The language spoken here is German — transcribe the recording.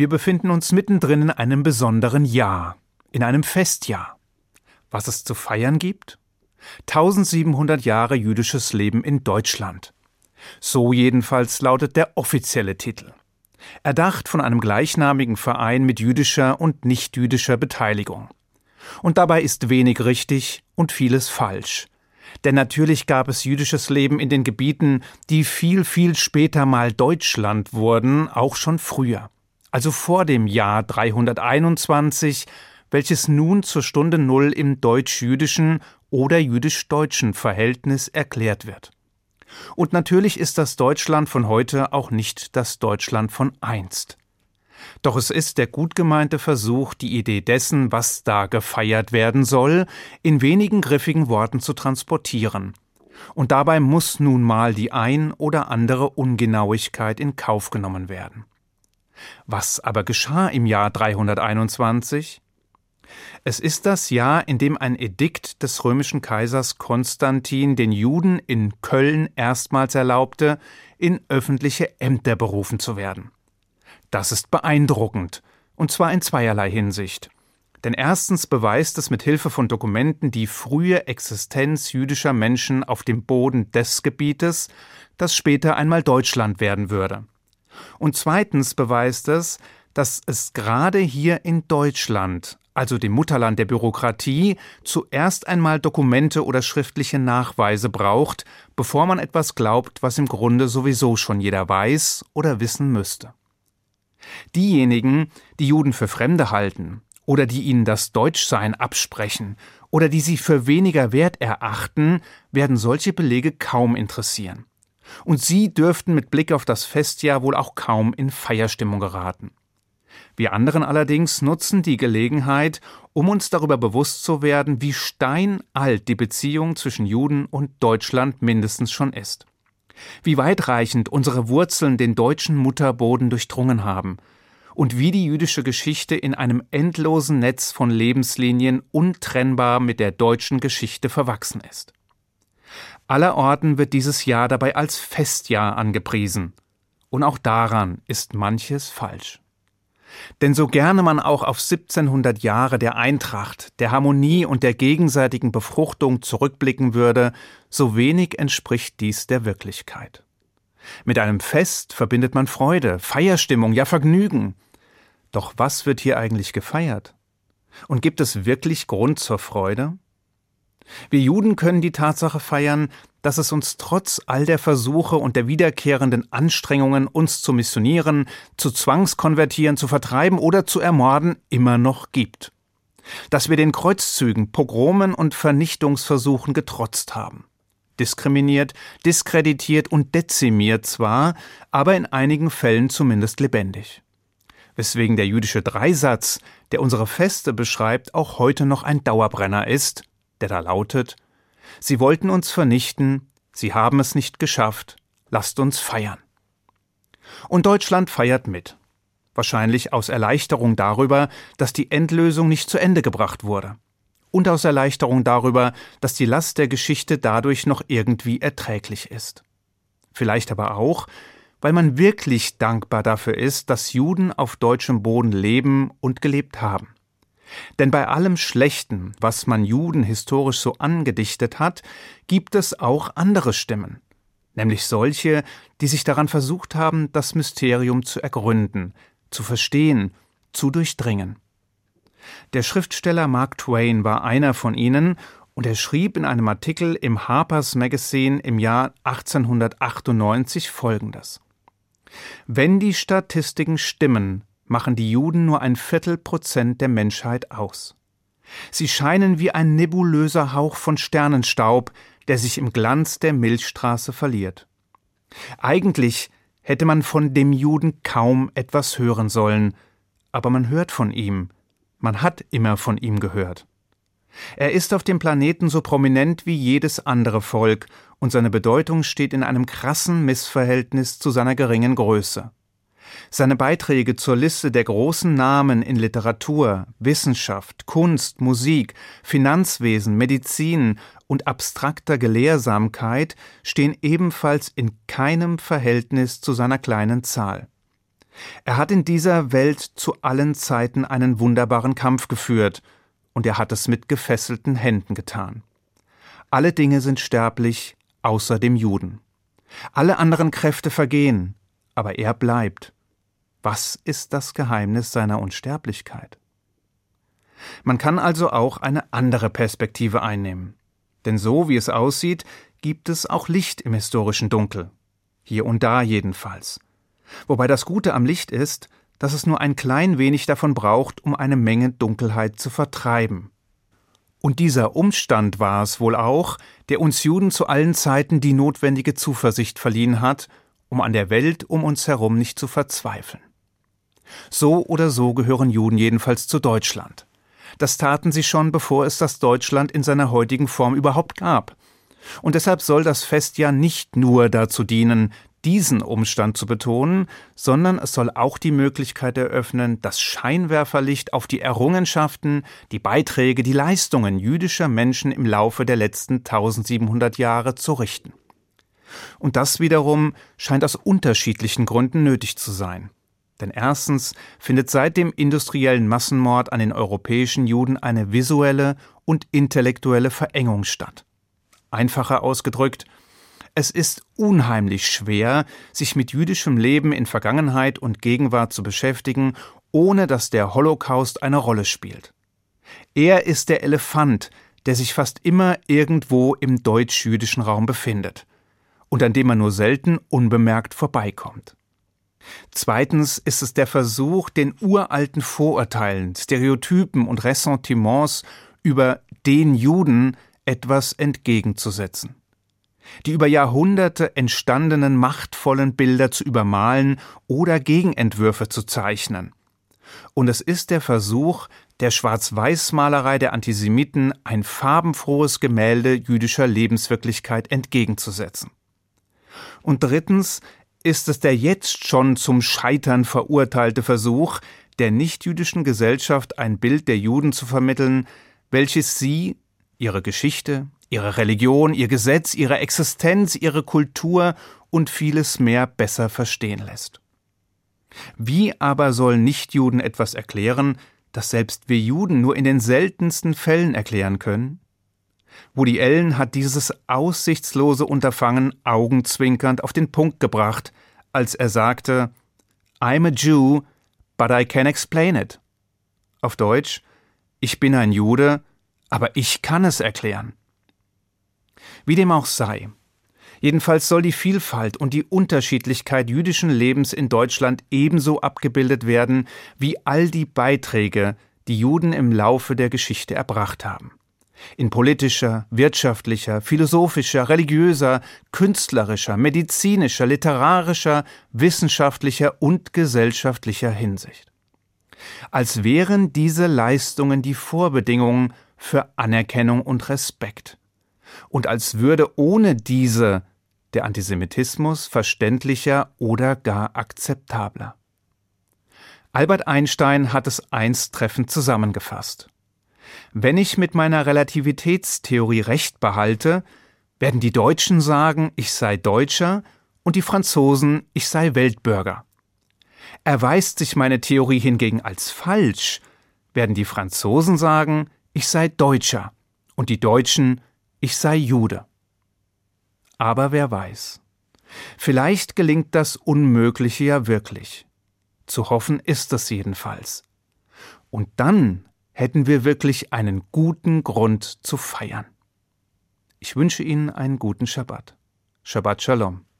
Wir befinden uns mittendrin in einem besonderen Jahr, in einem Festjahr. Was es zu feiern gibt? 1700 Jahre jüdisches Leben in Deutschland. So jedenfalls lautet der offizielle Titel. Erdacht von einem gleichnamigen Verein mit jüdischer und nichtjüdischer Beteiligung. Und dabei ist wenig richtig und vieles falsch. Denn natürlich gab es jüdisches Leben in den Gebieten, die viel, viel später mal Deutschland wurden, auch schon früher. Also vor dem Jahr 321, welches nun zur Stunde Null im deutsch-jüdischen oder jüdisch-deutschen Verhältnis erklärt wird. Und natürlich ist das Deutschland von heute auch nicht das Deutschland von einst. Doch es ist der gut gemeinte Versuch, die Idee dessen, was da gefeiert werden soll, in wenigen griffigen Worten zu transportieren. Und dabei muss nun mal die ein oder andere Ungenauigkeit in Kauf genommen werden. Was aber geschah im Jahr 321? Es ist das Jahr, in dem ein Edikt des römischen Kaisers Konstantin den Juden in Köln erstmals erlaubte, in öffentliche Ämter berufen zu werden. Das ist beeindruckend, und zwar in zweierlei Hinsicht. Denn erstens beweist es mit Hilfe von Dokumenten die frühe Existenz jüdischer Menschen auf dem Boden des Gebietes, das später einmal Deutschland werden würde. Und zweitens beweist es, dass es gerade hier in Deutschland, also dem Mutterland der Bürokratie, zuerst einmal Dokumente oder schriftliche Nachweise braucht, bevor man etwas glaubt, was im Grunde sowieso schon jeder weiß oder wissen müsste. Diejenigen, die Juden für Fremde halten oder die ihnen das Deutschsein absprechen oder die sie für weniger wert erachten, werden solche Belege kaum interessieren. Und sie dürften mit Blick auf das Festjahr wohl auch kaum in Feierstimmung geraten. Wir anderen allerdings nutzen die Gelegenheit, um uns darüber bewusst zu werden, wie steinalt die Beziehung zwischen Juden und Deutschland mindestens schon ist wie weitreichend unsere Wurzeln den deutschen Mutterboden durchdrungen haben und wie die jüdische Geschichte in einem endlosen Netz von Lebenslinien untrennbar mit der deutschen Geschichte verwachsen ist. Allerorten wird dieses Jahr dabei als Festjahr angepriesen, und auch daran ist manches falsch. Denn so gerne man auch auf 1700 Jahre der Eintracht, der Harmonie und der gegenseitigen Befruchtung zurückblicken würde, so wenig entspricht dies der Wirklichkeit. Mit einem Fest verbindet man Freude, Feierstimmung, ja Vergnügen. Doch was wird hier eigentlich gefeiert? Und gibt es wirklich Grund zur Freude? Wir Juden können die Tatsache feiern, dass es uns trotz all der Versuche und der wiederkehrenden Anstrengungen, uns zu missionieren, zu zwangskonvertieren, zu vertreiben oder zu ermorden, immer noch gibt. Dass wir den Kreuzzügen, Pogromen und Vernichtungsversuchen getrotzt haben. Diskriminiert, diskreditiert und dezimiert zwar, aber in einigen Fällen zumindest lebendig. Weswegen der jüdische Dreisatz, der unsere Feste beschreibt, auch heute noch ein Dauerbrenner ist, der da lautet Sie wollten uns vernichten, sie haben es nicht geschafft, lasst uns feiern. Und Deutschland feiert mit. Wahrscheinlich aus Erleichterung darüber, dass die Endlösung nicht zu Ende gebracht wurde. Und aus Erleichterung darüber, dass die Last der Geschichte dadurch noch irgendwie erträglich ist. Vielleicht aber auch, weil man wirklich dankbar dafür ist, dass Juden auf deutschem Boden leben und gelebt haben. Denn bei allem Schlechten, was man Juden historisch so angedichtet hat, gibt es auch andere Stimmen, nämlich solche, die sich daran versucht haben, das Mysterium zu ergründen, zu verstehen, zu durchdringen. Der Schriftsteller Mark Twain war einer von ihnen, und er schrieb in einem Artikel im Harper's Magazine im Jahr 1898 folgendes Wenn die Statistiken stimmen, machen die Juden nur ein Viertelprozent der Menschheit aus. Sie scheinen wie ein nebulöser Hauch von Sternenstaub, der sich im Glanz der Milchstraße verliert. Eigentlich hätte man von dem Juden kaum etwas hören sollen, aber man hört von ihm, man hat immer von ihm gehört. Er ist auf dem Planeten so prominent wie jedes andere Volk, und seine Bedeutung steht in einem krassen Missverhältnis zu seiner geringen Größe. Seine Beiträge zur Liste der großen Namen in Literatur, Wissenschaft, Kunst, Musik, Finanzwesen, Medizin und abstrakter Gelehrsamkeit stehen ebenfalls in keinem Verhältnis zu seiner kleinen Zahl. Er hat in dieser Welt zu allen Zeiten einen wunderbaren Kampf geführt, und er hat es mit gefesselten Händen getan. Alle Dinge sind sterblich, außer dem Juden. Alle anderen Kräfte vergehen, aber er bleibt. Was ist das Geheimnis seiner Unsterblichkeit? Man kann also auch eine andere Perspektive einnehmen. Denn so wie es aussieht, gibt es auch Licht im historischen Dunkel. Hier und da jedenfalls. Wobei das Gute am Licht ist, dass es nur ein klein wenig davon braucht, um eine Menge Dunkelheit zu vertreiben. Und dieser Umstand war es wohl auch, der uns Juden zu allen Zeiten die notwendige Zuversicht verliehen hat, um an der Welt um uns herum nicht zu verzweifeln. So oder so gehören Juden jedenfalls zu Deutschland. Das taten sie schon, bevor es das Deutschland in seiner heutigen Form überhaupt gab. Und deshalb soll das Fest ja nicht nur dazu dienen, diesen Umstand zu betonen, sondern es soll auch die Möglichkeit eröffnen, das Scheinwerferlicht auf die Errungenschaften, die Beiträge, die Leistungen jüdischer Menschen im Laufe der letzten 1700 Jahre zu richten. Und das wiederum scheint aus unterschiedlichen Gründen nötig zu sein. Denn erstens findet seit dem industriellen Massenmord an den europäischen Juden eine visuelle und intellektuelle Verengung statt. Einfacher ausgedrückt, es ist unheimlich schwer, sich mit jüdischem Leben in Vergangenheit und Gegenwart zu beschäftigen, ohne dass der Holocaust eine Rolle spielt. Er ist der Elefant, der sich fast immer irgendwo im deutsch-jüdischen Raum befindet und an dem man nur selten unbemerkt vorbeikommt. Zweitens ist es der Versuch, den uralten Vorurteilen, Stereotypen und Ressentiments über den Juden etwas entgegenzusetzen die über Jahrhunderte entstandenen machtvollen Bilder zu übermalen oder Gegenentwürfe zu zeichnen. Und es ist der Versuch, der Schwarz-Weiß-Malerei der Antisemiten ein farbenfrohes Gemälde jüdischer Lebenswirklichkeit entgegenzusetzen. Und drittens ist es der jetzt schon zum Scheitern verurteilte Versuch, der nichtjüdischen Gesellschaft ein Bild der Juden zu vermitteln, welches sie, ihre Geschichte, ihre Religion, ihr Gesetz, ihre Existenz, ihre Kultur und vieles mehr besser verstehen lässt. Wie aber sollen Nichtjuden etwas erklären, das selbst wir Juden nur in den seltensten Fällen erklären können? Woody Allen hat dieses aussichtslose Unterfangen augenzwinkernd auf den Punkt gebracht, als er sagte I'm a Jew, but I can explain it. Auf Deutsch Ich bin ein Jude, aber ich kann es erklären. Wie dem auch sei. Jedenfalls soll die Vielfalt und die Unterschiedlichkeit jüdischen Lebens in Deutschland ebenso abgebildet werden wie all die Beiträge, die Juden im Laufe der Geschichte erbracht haben. In politischer, wirtschaftlicher, philosophischer, religiöser, künstlerischer, medizinischer, literarischer, wissenschaftlicher und gesellschaftlicher Hinsicht. Als wären diese Leistungen die Vorbedingungen für Anerkennung und Respekt und als würde ohne diese der Antisemitismus verständlicher oder gar akzeptabler. Albert Einstein hat es einst treffend zusammengefasst. Wenn ich mit meiner Relativitätstheorie recht behalte, werden die Deutschen sagen, ich sei Deutscher und die Franzosen, ich sei Weltbürger. Erweist sich meine Theorie hingegen als falsch, werden die Franzosen sagen, ich sei Deutscher und die Deutschen, ich sei Jude. Aber wer weiß. Vielleicht gelingt das Unmögliche ja wirklich. Zu hoffen ist es jedenfalls. Und dann hätten wir wirklich einen guten Grund zu feiern. Ich wünsche Ihnen einen guten Schabbat. Shabbat Shalom.